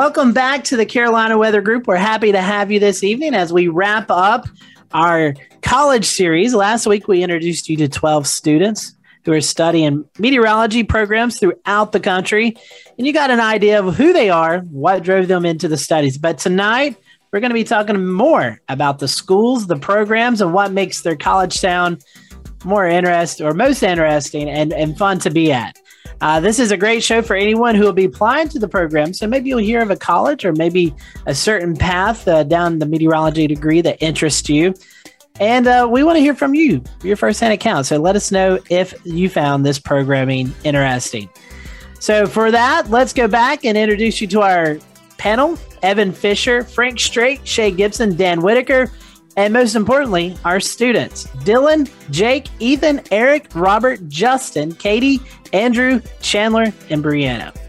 Welcome back to the Carolina Weather Group. We're happy to have you this evening as we wrap up our college series. Last week, we introduced you to 12 students who are studying meteorology programs throughout the country. And you got an idea of who they are, what drove them into the studies. But tonight, we're going to be talking more about the schools, the programs, and what makes their college town more interesting or most interesting and, and fun to be at. Uh, this is a great show for anyone who will be applying to the program. So maybe you'll hear of a college or maybe a certain path uh, down the meteorology degree that interests you. And uh, we want to hear from you, your firsthand account. So let us know if you found this programming interesting. So for that, let's go back and introduce you to our panel Evan Fisher, Frank Strait, Shea Gibson, Dan Whitaker, and most importantly, our students Dylan, Jake, Ethan, Eric, Robert, Justin, Katie, Andrew, Chandler, and Brianna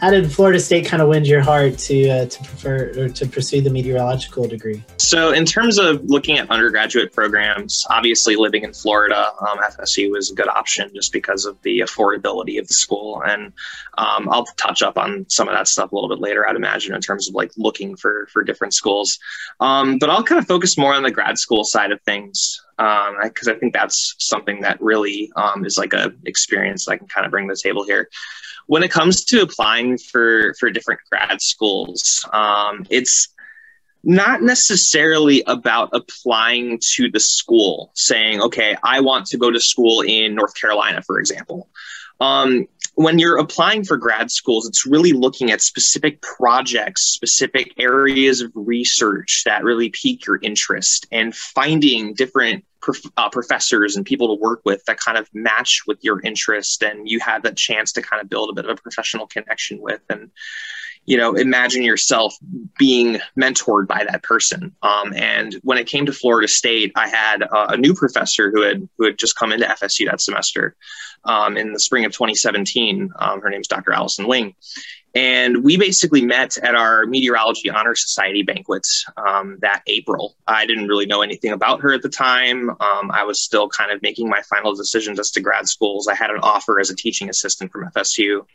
how did Florida State kind of win your heart to uh, to prefer or to pursue the meteorological degree? So, in terms of looking at undergraduate programs, obviously living in Florida, um, FSU was a good option just because of the affordability of the school, and um, I'll touch up on some of that stuff a little bit later. I'd imagine in terms of like looking for for different schools, um, but I'll kind of focus more on the grad school side of things because um, I think that's something that really um, is like a experience that I can kind of bring to the table here when it comes to applying for for different grad schools, um, it's not necessarily about applying to the school, saying, "Okay, I want to go to school in North Carolina," for example. Um, when you're applying for grad schools, it's really looking at specific projects, specific areas of research that really pique your interest, and finding different prof- uh, professors and people to work with that kind of match with your interest, and you have that chance to kind of build a bit of a professional connection with. And you know, imagine yourself being mentored by that person. Um, and when it came to Florida State, I had uh, a new professor who had who had just come into FSU that semester um, in the spring of 2017. Um, her name's Dr. Allison Wing. And we basically met at our Meteorology Honor Society banquet um, that April. I didn't really know anything about her at the time. Um, I was still kind of making my final decisions as to grad schools. I had an offer as a teaching assistant from FSU,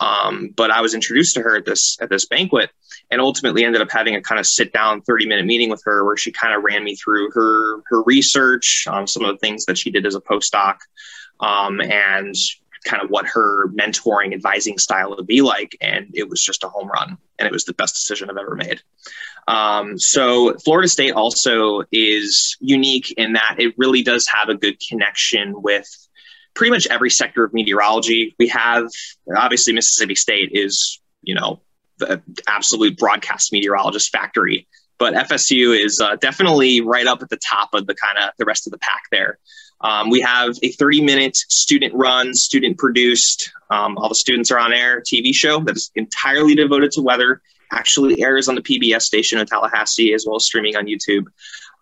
um, but I was introduced to her at this at this banquet, and ultimately ended up having a kind of sit down 30 minute meeting with her where she kind of ran me through her her research, some of the things that she did as a postdoc um, and kind of what her mentoring advising style would be like and it was just a home run and it was the best decision i've ever made. Um, so florida state also is unique in that it really does have a good connection with pretty much every sector of meteorology. We have obviously mississippi state is you know the absolute broadcast meteorologist factory but fsu is uh, definitely right up at the top of the kind of the rest of the pack there um, we have a 30 minute student run, student produced, um, all the students are on air TV show that is entirely devoted to weather, actually airs on the PBS station in Tallahassee as well as streaming on YouTube.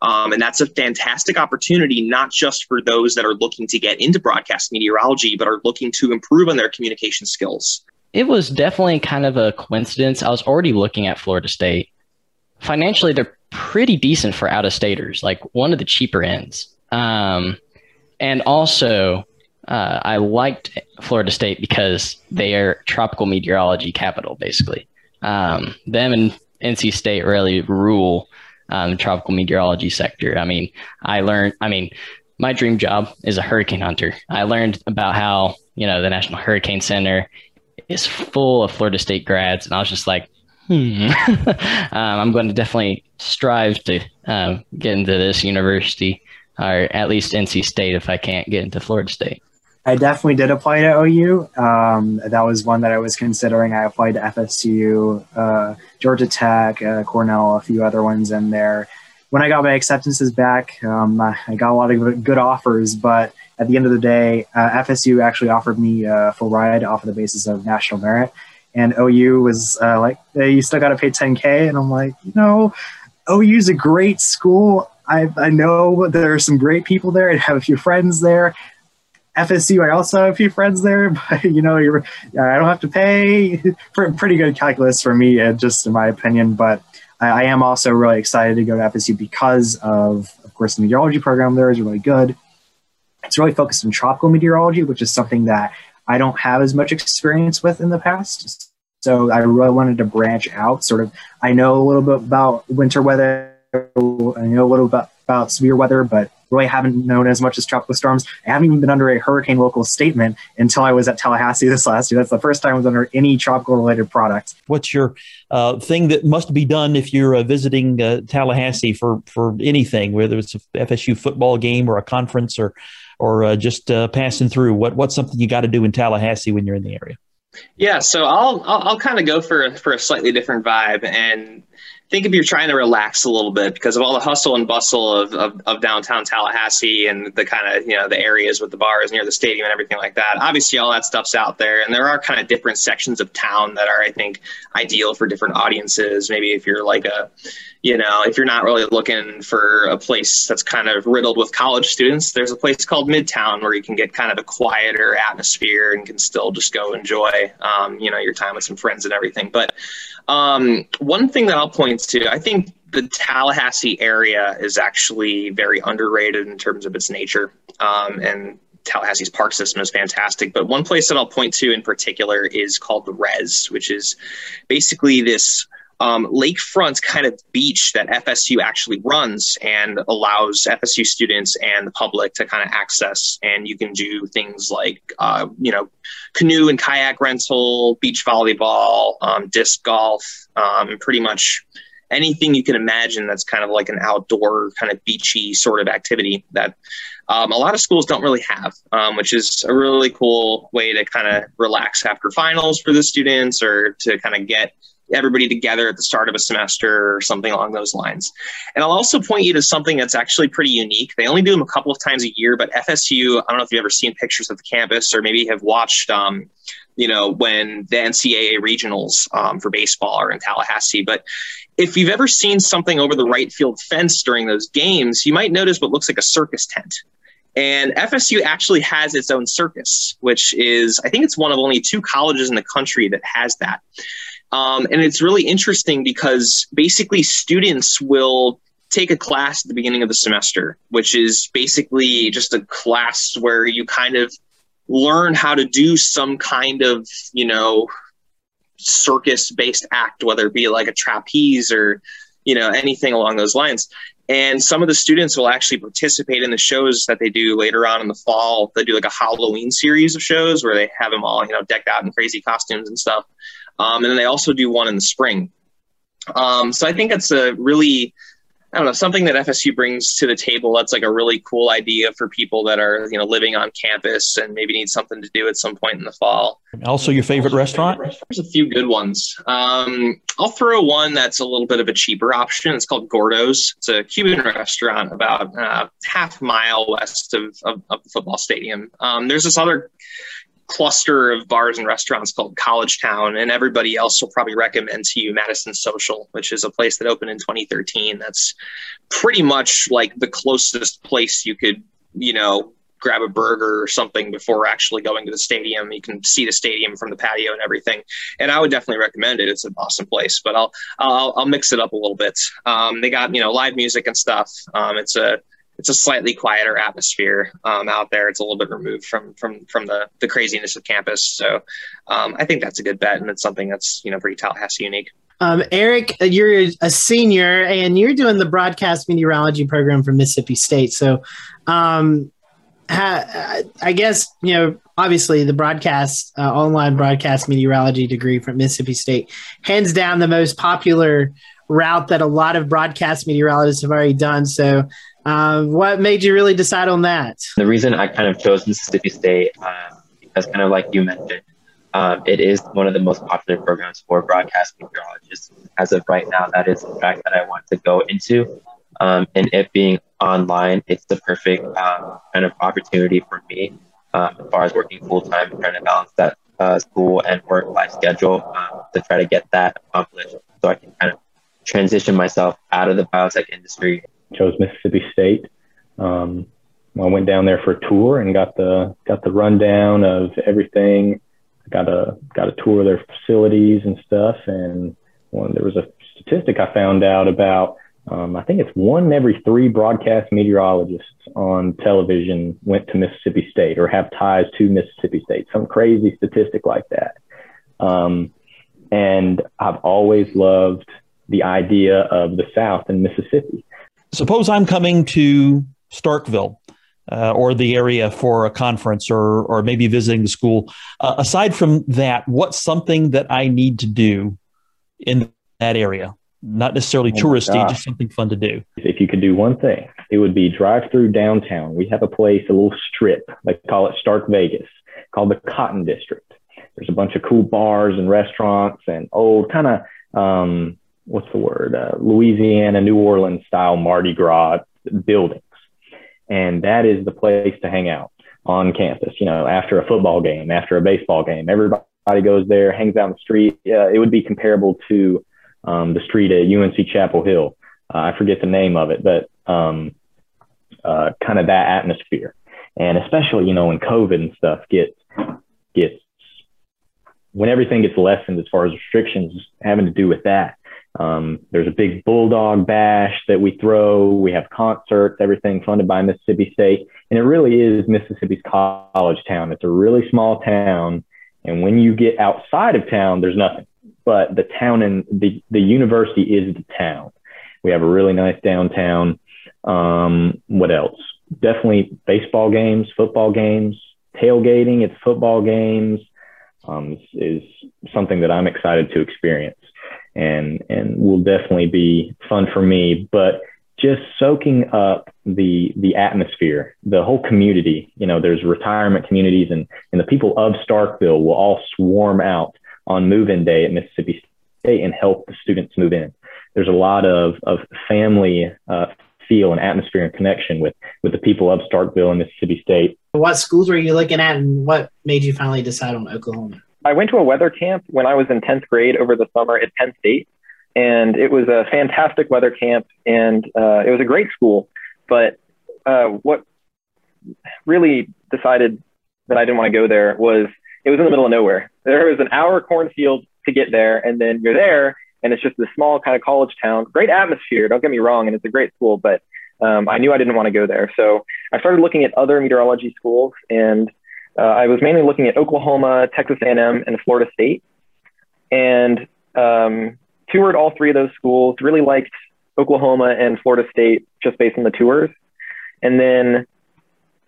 Um, and that's a fantastic opportunity, not just for those that are looking to get into broadcast meteorology, but are looking to improve on their communication skills. It was definitely kind of a coincidence. I was already looking at Florida State. Financially, they're pretty decent for out of staters, like one of the cheaper ends. Um, and also, uh, I liked Florida State because they are tropical meteorology capital, basically. Um, them and NC State really rule um, the tropical meteorology sector. I mean, I learned, I mean, my dream job is a hurricane hunter. I learned about how, you know, the National Hurricane Center is full of Florida State grads. And I was just like, hmm, um, I'm going to definitely strive to um, get into this university or at least NC State if I can't get into Florida State. I definitely did apply to OU. Um, that was one that I was considering. I applied to FSU, uh, Georgia Tech, uh, Cornell, a few other ones in there. When I got my acceptances back, um, I got a lot of good offers, but at the end of the day, uh, FSU actually offered me a full ride off of the basis of national merit. And OU was uh, like, hey, you still got to pay 10K. And I'm like, you know, OU is a great school. I, I know there are some great people there. I have a few friends there. FSU, I also have a few friends there, but you know, you're, I don't have to pay. Pretty good calculus for me, uh, just in my opinion. But I, I am also really excited to go to FSU because of, of course, the meteorology program there is really good. It's really focused on tropical meteorology, which is something that I don't have as much experience with in the past. So I really wanted to branch out. Sort of, I know a little bit about winter weather. I know a little bit about severe weather, but really haven't known as much as tropical storms. I haven't even been under a hurricane local statement until I was at Tallahassee this last year. That's the first time I was under any tropical related product. What's your uh, thing that must be done if you're uh, visiting uh, Tallahassee for, for anything, whether it's a FSU football game or a conference or or uh, just uh, passing through? What what's something you got to do in Tallahassee when you're in the area? Yeah, so I'll I'll, I'll kind of go for for a slightly different vibe and think if you're trying to relax a little bit because of all the hustle and bustle of, of, of downtown Tallahassee and the kind of, you know, the areas with the bars near the stadium and everything like that. Obviously, all that stuff's out there. And there are kind of different sections of town that are, I think, ideal for different audiences. Maybe if you're like a, you know, if you're not really looking for a place that's kind of riddled with college students, there's a place called Midtown where you can get kind of a quieter atmosphere and can still just go enjoy, um, you know, your time with some friends and everything. But um, one thing that I'll point to, I think the Tallahassee area is actually very underrated in terms of its nature. Um, and Tallahassee's park system is fantastic. But one place that I'll point to in particular is called the Res, which is basically this um, lakefront kind of beach that FSU actually runs and allows FSU students and the public to kind of access. And you can do things like, uh, you know, canoe and kayak rental, beach volleyball, um, disc golf, um, pretty much anything you can imagine that's kind of like an outdoor kind of beachy sort of activity that um, a lot of schools don't really have, um, which is a really cool way to kind of relax after finals for the students or to kind of get everybody together at the start of a semester or something along those lines. And I'll also point you to something that's actually pretty unique. They only do them a couple of times a year, but FSU, I don't know if you've ever seen pictures of the campus or maybe have watched, um, you know, when the NCAA regionals um, for baseball are in Tallahassee. But if you've ever seen something over the right field fence during those games, you might notice what looks like a circus tent. And FSU actually has its own circus, which is, I think it's one of only two colleges in the country that has that. Um, and it's really interesting because basically students will take a class at the beginning of the semester, which is basically just a class where you kind of learn how to do some kind of, you know, circus based act, whether it be like a trapeze or, you know, anything along those lines. And some of the students will actually participate in the shows that they do later on in the fall. They do like a Halloween series of shows where they have them all, you know, decked out in crazy costumes and stuff. Um, and then they also do one in the spring. Um, so I think that's a really, I don't know, something that FSU brings to the table. That's like a really cool idea for people that are, you know, living on campus and maybe need something to do at some point in the fall. Also, your favorite restaurant? There's a few good ones. Um, I'll throw one that's a little bit of a cheaper option. It's called Gordo's. It's a Cuban restaurant about uh, half mile west of, of, of the football stadium. Um, there's this other cluster of bars and restaurants called College Town, and everybody else will probably recommend to you Madison Social, which is a place that opened in 2013. That's pretty much like the closest place you could, you know, grab a burger or something before actually going to the stadium. You can see the stadium from the patio and everything. And I would definitely recommend it. It's an awesome place, but I'll I'll, I'll mix it up a little bit. Um, they got you know live music and stuff. Um, it's a it's a slightly quieter atmosphere um, out there. It's a little bit removed from from from the the craziness of campus. So um, I think that's a good bet, and it's something that's you know pretty Tallahassee unique. Um, Eric, uh, you're a senior, and you're doing the broadcast meteorology program from Mississippi State. So, um, ha, I guess you know obviously the broadcast uh, online broadcast meteorology degree from Mississippi State, hands down the most popular route that a lot of broadcast meteorologists have already done. So uh, what made you really decide on that? The reason I kind of chose Mississippi State, uh, because kind of like you mentioned, um, it is one of the most popular programs for broadcast meteorologists. As of right now, that is the track that I want to go into. Um, and it being online, it's the perfect um, kind of opportunity for me um, as far as working full time and trying to balance that uh, school and work life schedule um, to try to get that accomplished so I can kind of transition myself out of the biotech industry chose Mississippi State. Um, I went down there for a tour and got the got the rundown of everything. I got a got a tour of their facilities and stuff. And there was a statistic I found out about. Um, I think it's one in every three broadcast meteorologists on television went to Mississippi State or have ties to Mississippi State. Some crazy statistic like that. Um, and I've always loved the idea of the South and Mississippi. Suppose I'm coming to Starkville. Uh, or the area for a conference or or maybe visiting the school. Uh, aside from that, what's something that I need to do in that area? Not necessarily Oh touristy, just something fun to do. If you could do one thing, it would be drive through downtown. We have a place, a little strip, they call it Stark Vegas, called the Cotton District. There's a bunch of cool bars and restaurants and old kind of, um, what's the word, uh, Louisiana, New Orleans style Mardi Gras buildings. And that is the place to hang out on campus. You know, after a football game, after a baseball game, everybody goes there, hangs out on the street. Yeah, it would be comparable to um, the street at UNC Chapel Hill. Uh, I forget the name of it, but um, uh, kind of that atmosphere. And especially, you know, when COVID and stuff gets gets when everything gets lessened as far as restrictions having to do with that. Um, there's a big bulldog bash that we throw. We have concerts, everything funded by Mississippi State, and it really is Mississippi's college town. It's a really small town, and when you get outside of town, there's nothing. But the town and the the university is the town. We have a really nice downtown. Um, what else? Definitely baseball games, football games, tailgating at football games um, is, is something that I'm excited to experience, and and will definitely be fun for me. But just soaking up the the atmosphere, the whole community. You know, there's retirement communities, and and the people of Starkville will all swarm out on move-in day at Mississippi State and help the students move in. There's a lot of of family uh, feel and atmosphere and connection with with the people of Starkville and Mississippi State. What schools were you looking at, and what made you finally decide on Oklahoma? I went to a weather camp when I was in 10th grade over the summer at Penn State, and it was a fantastic weather camp, and uh, it was a great school. But uh, what really decided that I didn't want to go there was it was in the middle of nowhere. There was an hour cornfield to get there, and then you're there, and it's just this small kind of college town. Great atmosphere, don't get me wrong, and it's a great school, but um, I knew I didn't want to go there. So I started looking at other meteorology schools, and uh, I was mainly looking at Oklahoma, Texas A&M, and Florida State, and um, toured all three of those schools. Really liked Oklahoma and Florida State just based on the tours, and then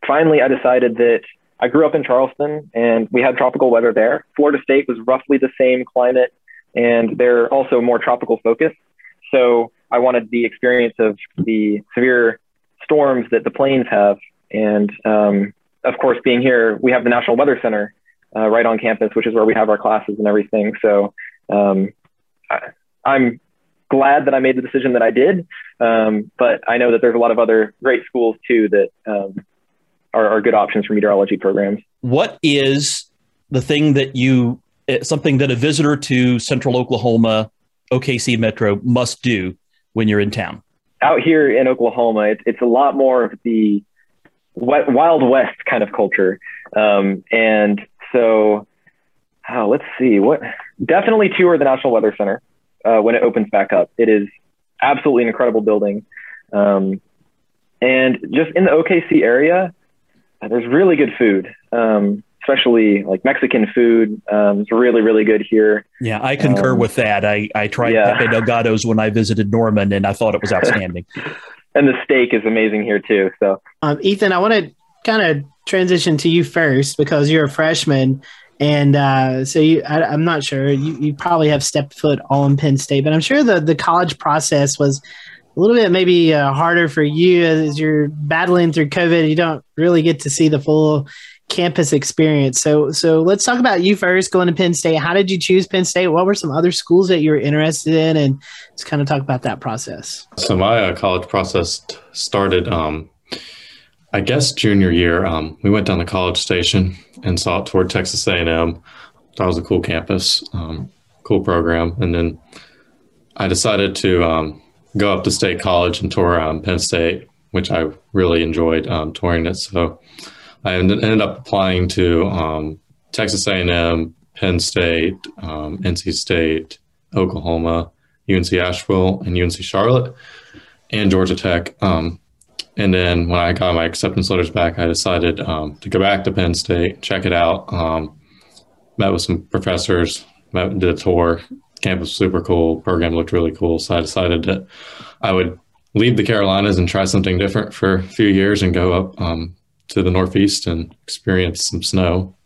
finally I decided that I grew up in Charleston, and we had tropical weather there. Florida State was roughly the same climate, and they're also more tropical focused. So I wanted the experience of the severe storms that the plains have, and um, of course, being here, we have the National Weather Center uh, right on campus, which is where we have our classes and everything. So um, I, I'm glad that I made the decision that I did, um, but I know that there's a lot of other great schools too that um, are, are good options for meteorology programs. What is the thing that you, eh, something that a visitor to central Oklahoma, OKC Metro must do when you're in town? Out here in Oklahoma, it, it's a lot more of the wet, Wild West kind of culture. Um, and so, oh, let's see, what definitely tour the National Weather Center uh, when it opens back up. It is absolutely an incredible building. Um, and just in the OKC area, uh, there's really good food, um, especially like Mexican food. Um, it's really, really good here. Yeah, I concur Um, with that. I, I tried yeah. Pepe Delgado's when I visited Norman, and I thought it was outstanding. And the steak is amazing here too. So Um, Ethan, I want to kind of transition to you first because you're a freshman, and uh, so you, I, I'm not sure you, you probably have stepped foot on Penn State, but I'm sure the the college process was a little bit maybe uh, harder for you as you're battling through COVID. You don't really get to see the full campus experience. So so let's talk about you first going to Penn State. How did you choose Penn State? What were some other schools that you were interested in, and let's kind of talk about that process. So my uh, college process started, um, I guess, junior year. Um, we went down to College Station and saw it toward Texas A&M. That was a cool campus, um, cool program. And then I decided to um, go up to State College and tour um, Penn State, which I really enjoyed um, touring it. So I ended up applying to um, Texas A&M, Penn State, um, NC State, Oklahoma, UNC Asheville, and UNC Charlotte, and Georgia Tech. Um, and then when I got my acceptance letters back, I decided um, to go back to Penn State, check it out. Um, met with some professors, met, did a tour. Campus super cool. Program looked really cool. So I decided that I would leave the Carolinas and try something different for a few years and go up um, to the Northeast and experience some snow,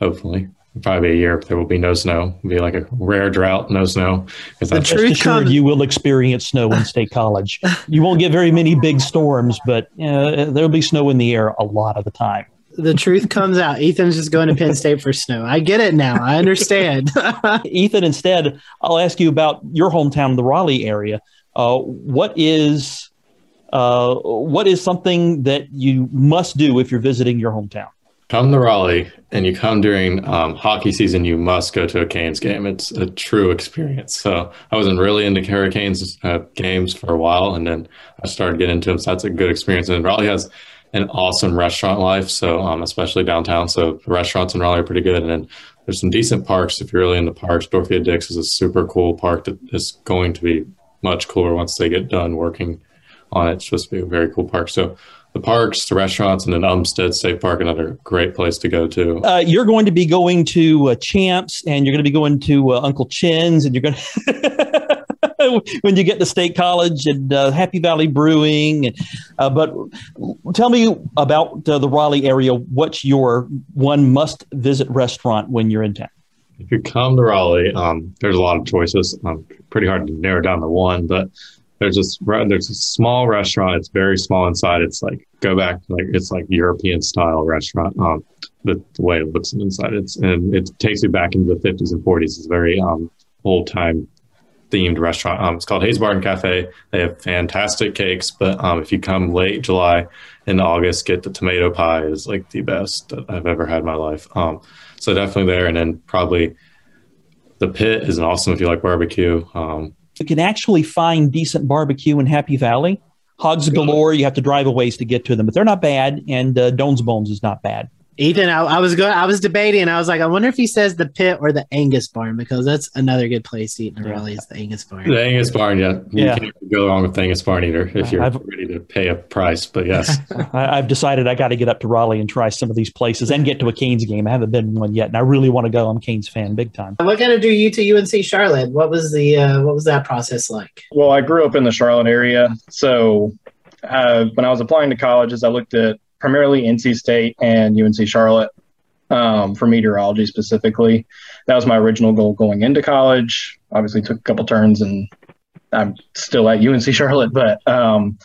hopefully probably a year there will be no snow. It'll be like a rare drought, no snow. The truth comes, you will experience snow in State College. You won't get very many big storms, but uh, there'll be snow in the air a lot of the time. The truth comes out. Ethan's just going to Penn State for snow. I get it now. I understand. Ethan, instead, I'll ask you about your hometown, the Raleigh area. Uh, what is uh, what is something that you must do if you're visiting your hometown? come to Raleigh and you come during um, hockey season, you must go to a Canes game. It's a true experience. So I wasn't really into Hurricanes uh, games for a while, and then I started getting into them. So that's a good experience. And Raleigh has an awesome restaurant life, so um, especially downtown. So the restaurants in Raleigh are pretty good, and then there's some decent parks if you're really into parks. Dorothea Dix is a super cool park that is going to be much cooler once they get done working on it. It's supposed to be a very cool park. So the parks, the restaurants, and then Umstead State Park, another great place to go to. Uh, you're going to be going to uh, Champs, and you're going to be going to uh, Uncle Chin's, and you're going to when you get to State College and uh, Happy Valley Brewing. Uh, but tell me about uh, the Raleigh area. What's your one must-visit restaurant when you're in town? If you come to Raleigh, um, there's a lot of choices. Um, pretty hard to narrow down to one, but there's this there's a small restaurant. It's very small inside. It's like go back like it's like European style restaurant. Um, the, the way it looks inside. It's and it takes you back into the 50s and 40s. It's very um old time themed restaurant. Um, it's called Hayes Barton Cafe. They have fantastic cakes, but um, if you come late July into August, get the tomato pie is like the best that I've ever had in my life. Um, so definitely there, and then probably the pit is awesome if you like barbecue. Um, you can actually find decent barbecue in Happy Valley. Hogs galore. You have to drive a ways to get to them, but they're not bad. And uh, Bones is not bad. Ethan, I, I, was going. I was debating. I was like, I wonder if he says the pit or the Angus barn because that's another good place to eat in Raleigh. Is the Angus barn? The Angus barn, yeah. You yeah. can't go wrong with the Angus barn either if you're I've, ready to pay a price. But yes, I, have decided I got to get up to Raleigh and try some of these places and get to a Canes game. I haven't been one yet, and I really want to go. I'm a Canes fan, big time. What kind of drew you to UNC Charlotte? What was the uh, what was that process like? Well, I grew up in the Charlotte area, so uh, when I was applying to colleges, I looked at primarily NC State and UNC Charlotte um, for meteorology specifically. That was my original goal going into college. Obviously, took a couple turns, and I'm still at UNC Charlotte. But um,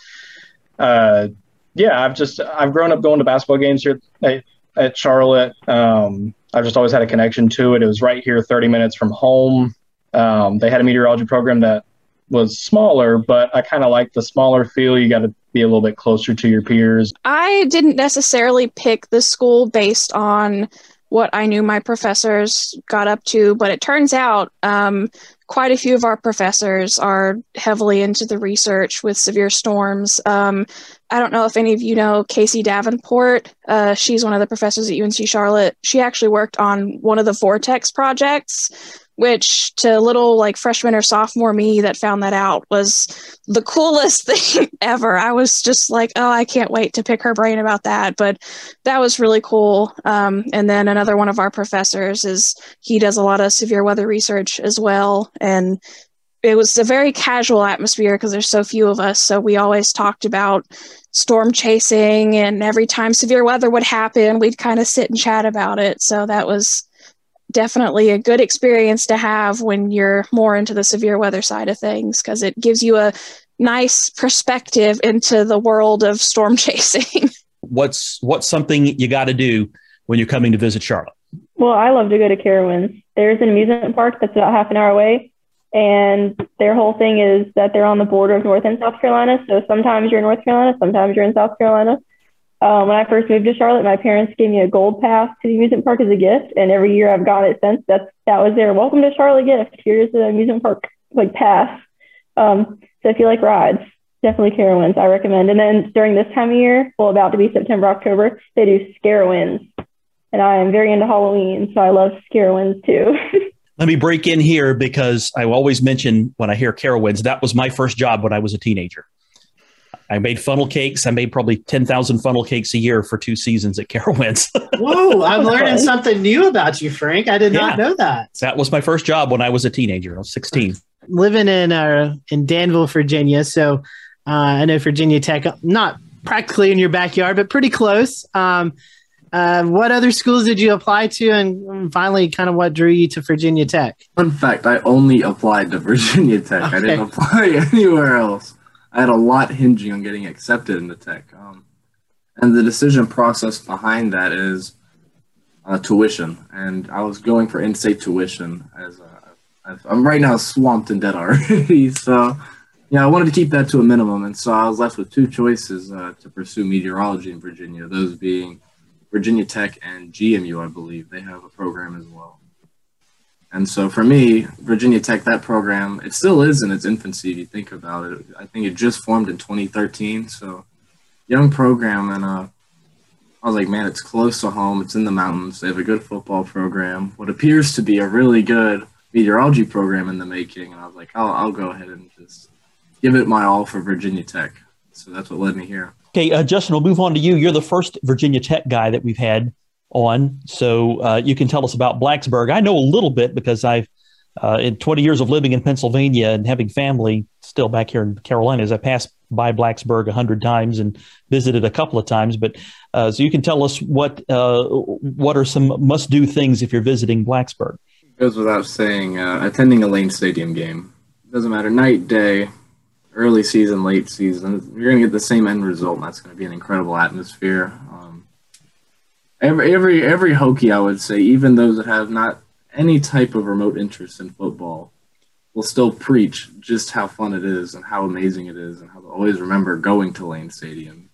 uh, yeah, I've just I've grown up going to basketball games here at, at Charlotte. Um, I've just always had a connection to it. It was right here, 30 minutes from home. Um, they had a meteorology program that was smaller, but I kind of like the smaller feel. You got to be a little bit closer to your peers? I didn't necessarily pick the school based on what I knew my professors got up to, but it turns out um, quite a few of our professors are heavily into the research with severe storms. Um, I don't know if any of you know Casey Davenport. Uh, she's one of the professors at UNC Charlotte. She actually worked on one of the Vortex projects which to little like freshman or sophomore me that found that out was the coolest thing ever. I was just like, oh, I can't wait to pick her brain about that. But that was really cool. Um, and then another one of our professors is he does a lot of severe weather research as well. And it was a very casual atmosphere because there's so few of us. So we always talked about storm chasing, and every time severe weather would happen, we'd kind of sit and chat about it. So that was definitely a good experience to have when you're more into the severe weather side of things because it gives you a nice perspective into the world of storm chasing. what's what's something you got to do when you're coming to visit Charlotte? Well, I love to go to Carowinds. There's an amusement park that's about half an hour away, and their whole thing is that they're on the border of North and South Carolina. So sometimes you're in North Carolina, sometimes you're in South Carolina. Um, when I first moved to Charlotte, my parents gave me a gold pass to the amusement park as a gift, and every year I've gotten it since. That's that was their welcome to Charlotte gift. Here's the amusement park like pass. Um, so if you like rides, definitely Carowinds. I recommend. And then during this time of year, well, about to be September, October, they do Scarowinds, and I am very into Halloween, so I love Scarowinds too. Let me break in here because I always mention when I hear Carowinds, that was my first job when I was a teenager. I made funnel cakes. I made probably 10,000 funnel cakes a year for two seasons at Carowinds. Whoa, I'm learning something new about you, Frank. I did yeah. not know that. That was my first job when I was a teenager. I was 16. Living in uh, in Danville, Virginia. So uh, I know Virginia Tech, not practically in your backyard, but pretty close. Um, uh, what other schools did you apply to, and finally, kind of what drew you to Virginia Tech? Fun fact: I only applied to Virginia Tech. Okay. I didn't apply anywhere else. I had a lot hinging on getting accepted into Tech, um, and the decision process behind that is uh, tuition. And I was going for in-state tuition as, I'm right now swamped in debt already. so yeah, I wanted to keep that to a minimum, and so I was left with two choices uh, to pursue meteorology in Virginia. Those being Virginia Tech and GMU, I believe. They have a program as well. And so for me, Virginia Tech, that program, it still is in its infancy if you think about it. I think it just formed in 2013. So young program. And uh, I was like, man, it's close to home. It's in the mountains. They have a good football program. What appears to be a really good meteorology program in the making. And I was like, I'll, I'll go ahead and just give it my all for Virginia Tech. So that's what led me here. Okay, uh, Justin, we'll move on to you. You're the first Virginia Tech guy that we've had on, so uh, you can tell us about Blacksburg. I know a little bit because I've uh, in 20 years of living in Pennsylvania and having family still back here in Carolinas, I passed by Blacksburg a hundred times and visited a couple of times. But uh, so you can tell us what uh, what are some must do things if you're visiting Blacksburg. It goes without saying, uh, attending a Lane Stadium game doesn't matter night day early season, late season, you're going to get the same end result, and that's going to be an incredible atmosphere. Every every every Hokie, I would say, even those that have not any type of remote interest in football, will still preach just how fun it is and how amazing it is, and how they always remember going to Lane Stadium.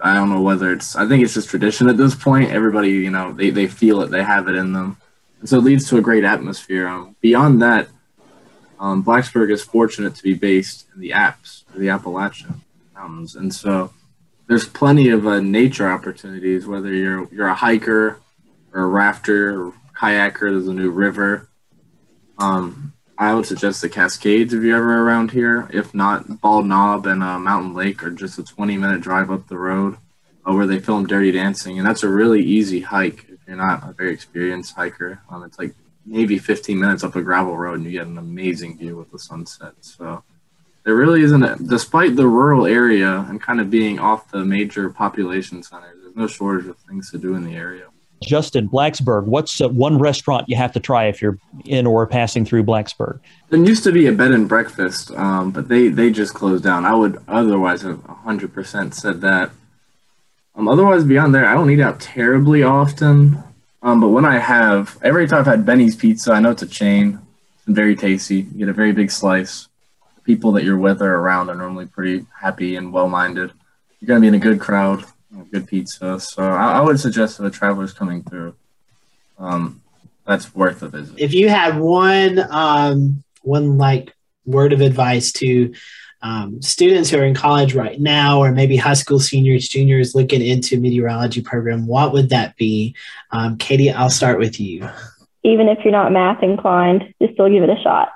I don't know whether it's. I think it's just tradition at this point. Everybody, you know, they they feel it, they have it in them, and so it leads to a great atmosphere. Um, beyond that um, Blacksburg is fortunate to be based in the Alps, the Appalachian Mountains, and so there's plenty of uh, nature opportunities. Whether you're you're a hiker or a rafter or kayaker, there's a new river. Um, I would suggest the Cascades if you're ever around here. If not, Bald Knob and uh, Mountain Lake are just a 20 minute drive up the road uh, where they film Dirty Dancing, and that's a really easy hike if you're not a very experienced hiker. Um, it's like maybe 15 minutes up a gravel road and you get an amazing view with the sunset. So there really isn't, a, despite the rural area and kind of being off the major population centers, there's no shortage of things to do in the area. Justin, Blacksburg, what's uh, one restaurant you have to try if you're in or passing through Blacksburg? There used to be a bed and breakfast, um, but they, they just closed down. I would otherwise have 100% said that. Um, otherwise, beyond there, I don't eat out terribly often. Um, but when I have, every time I've had Benny's Pizza, I know it's a chain. It's very tasty. You get a very big slice. The people that you're with or around are normally pretty happy and well-minded. You're gonna be in a good crowd, good pizza. So I, I would suggest to the travelers coming through, um, that's worth a visit. If you had one, um, one like word of advice to um, students who are in college right now, or maybe high school seniors, juniors looking into meteorology program, what would that be? Um, Katie, I'll start with you. Even if you're not math inclined, just still give it a shot.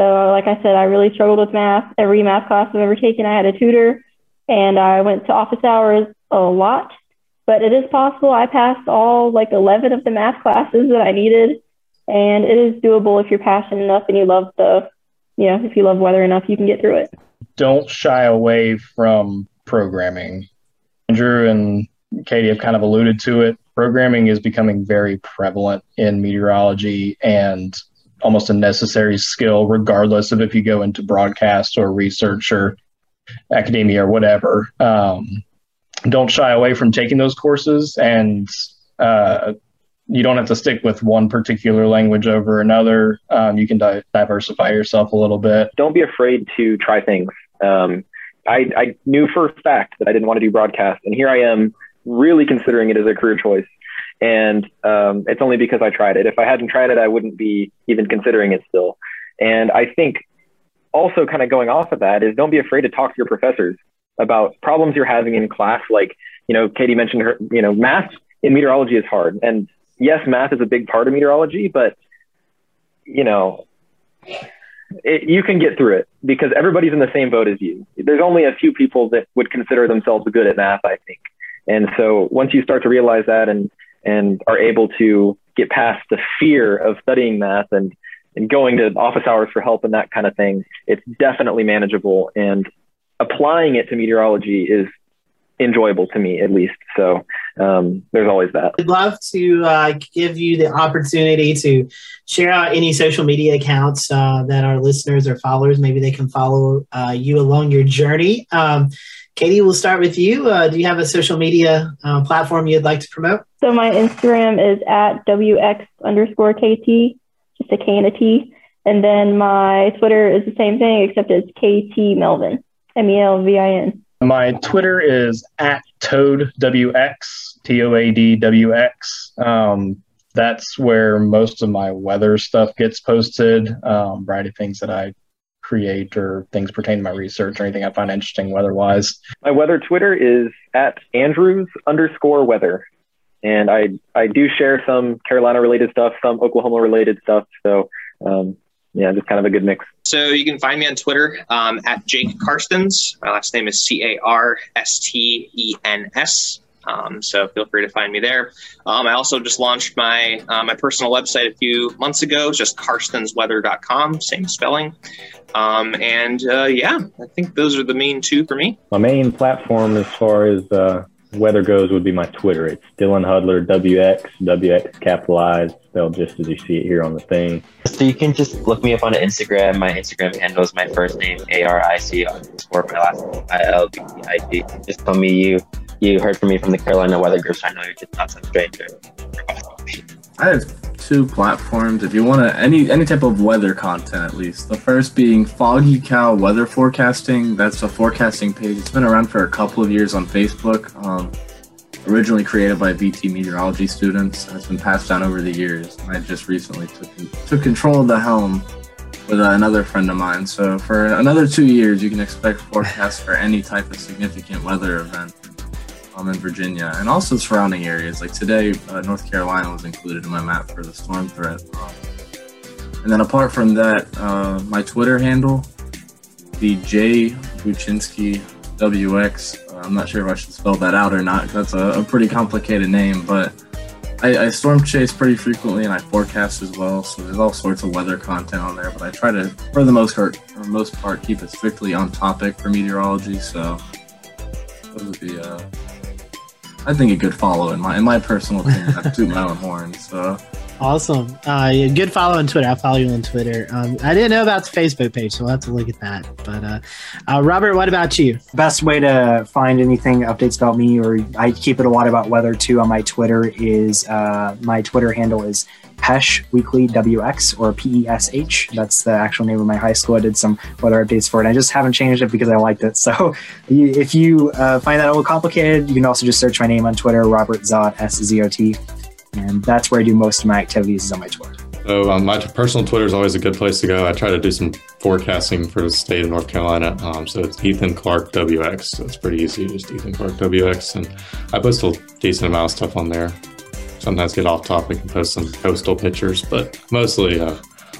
So, like I said, I really struggled with math. Every math class I've ever taken, I had a tutor, and I went to office hours a lot. But it is possible. I passed all like 11 of the math classes that I needed, and it is doable if you're passionate enough and you love the you know, if you love weather enough, you can get through it. Don't shy away from programming. Andrew and Katie have kind of alluded to it. Programming is becoming very prevalent in meteorology and almost a necessary skill, regardless of if you go into broadcast or research or academia or whatever. Um, don't shy away from taking those courses and uh, you don't have to stick with one particular language over another. Um, you can di- diversify yourself a little bit. Don't be afraid to try things. Um, I, I knew for a fact that I didn't want to do broadcast, and here I am really considering it as a career choice. And um, it's only because I tried it. If I hadn't tried it, I wouldn't be even considering it still. And I think also kind of going off of that is don't be afraid to talk to your professors about problems you're having in class. Like, you know, Katie mentioned her, you know, math in meteorology is hard. And yes, math is a big part of meteorology, but you know, it, you can get through it because everybody's in the same boat as you. There's only a few people that would consider themselves good at math, I think. And so once you start to realize that and and are able to get past the fear of studying math and and going to office hours for help and that kind of thing, it's definitely manageable. And applying it to meteorology is enjoyable to me, at least. So um, there's always that. I'd love to uh, give you the opportunity to share out any social media accounts uh, that our listeners or followers maybe they can follow uh, you along your journey. Um, Katie, we'll start with you. Uh, do you have a social media uh, platform you'd like to promote? So my Instagram is at wx underscore kt, just a K and a T. And then my Twitter is the same thing, except it's KT Melvin, M E L V I N. My Twitter is at ToadWX, T O A D W X. Um, that's where most of my weather stuff gets posted. Um, variety of things that I create or things pertaining to my research or anything I find interesting weather wise. My weather Twitter is at Andrews underscore weather. And I, I do share some Carolina related stuff, some Oklahoma related stuff. So, um, yeah, just kind of a good mix. So you can find me on Twitter um, at Jake Carstens. My last name is C A R S T E N S. Um, so feel free to find me there. Um, I also just launched my uh, my personal website a few months ago. It's just carstensweather.com, same spelling. Um, and uh, yeah, I think those are the main two for me. My main platform as far as uh, weather goes would be my Twitter. It's Dylan Hudler, WX, WX capitalized, spelled just as you see it here on the thing. So you can just look me up on Instagram. My Instagram handle is my first name, A R I C underscore my last name, I L B I D. Just tell me you you heard from me from the Carolina Weather Group, so I know you're just not some stranger. I have two platforms. If you want any any type of weather content, at least the first being Foggy Cow Weather Forecasting. That's a forecasting page. It's been around for a couple of years on Facebook. Um, originally created by VT meteorology students, it's been passed down over the years. I just recently took took control of the helm with uh, another friend of mine. So for another two years, you can expect forecasts for any type of significant weather event um, in Virginia and also surrounding areas. Like today, uh, North Carolina was included in my map for the storm threat. Um, and then apart from that, uh, my Twitter handle, the J Buczynski WX. Uh, I'm not sure if I should spell that out or not. That's a, a pretty complicated name, but I, I, storm chase pretty frequently and I forecast as well. So there's all sorts of weather content on there, but I try to, for the most part, for most part, keep it strictly on topic for meteorology. So those would be uh, I think a good follow in my in my personal opinion. I toot my own horn. So awesome. Uh, good follow on Twitter. I'll follow you on Twitter. Um, I didn't know about the Facebook page, so we'll have to look at that. But uh, uh, Robert, what about you? Best way to find anything updates about me, or I keep it a lot about weather too on my Twitter. Is uh, my Twitter handle is Pesh Weekly WX or PESH. That's the actual name of my high school. I did some weather updates for it. I just haven't changed it because I liked it. So if you uh, find that a little complicated, you can also just search my name on Twitter, Robert Szot, S Z O T. And that's where I do most of my activities is on my Twitter. So um, my personal Twitter is always a good place to go. I try to do some forecasting for the state of North Carolina. Um, so it's Ethan Clark WX. So it's pretty easy, just Ethan Clark WX. And I post a decent amount of stuff on there sometimes get off topic and post some coastal pictures, but mostly uh,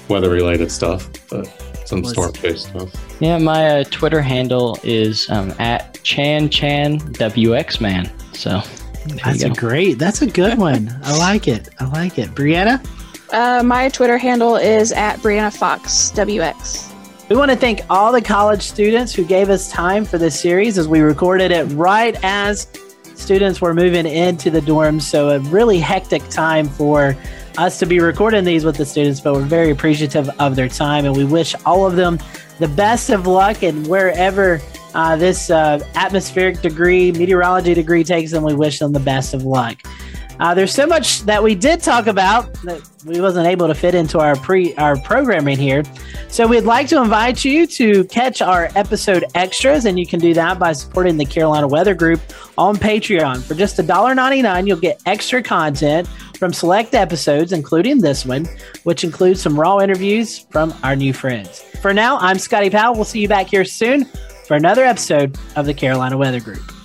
weather related stuff, but some storm chase stuff. Yeah, my uh, Twitter handle is um, at Chan Chan WX Man. So that's a great, that's a good one. I like it. I like it. Brianna? Uh, my Twitter handle is at Brianna Fox WX. We want to thank all the college students who gave us time for this series as we recorded it right as students were moving into the dorms. So a really hectic time for us to be recording these with the students, but we're very appreciative of their time and we wish all of them the best of luck and wherever uh, this uh, atmospheric degree, meteorology degree takes them, we wish them the best of luck. Uh, there's so much that we did talk about that we wasn't able to fit into our pre our programming here. So we'd like to invite you to catch our episode extras, and you can do that by supporting the Carolina Weather Group on Patreon. For just $1.99, you'll get extra content from select episodes, including this one, which includes some raw interviews from our new friends. For now, I'm Scotty Powell. We'll see you back here soon for another episode of the Carolina Weather Group.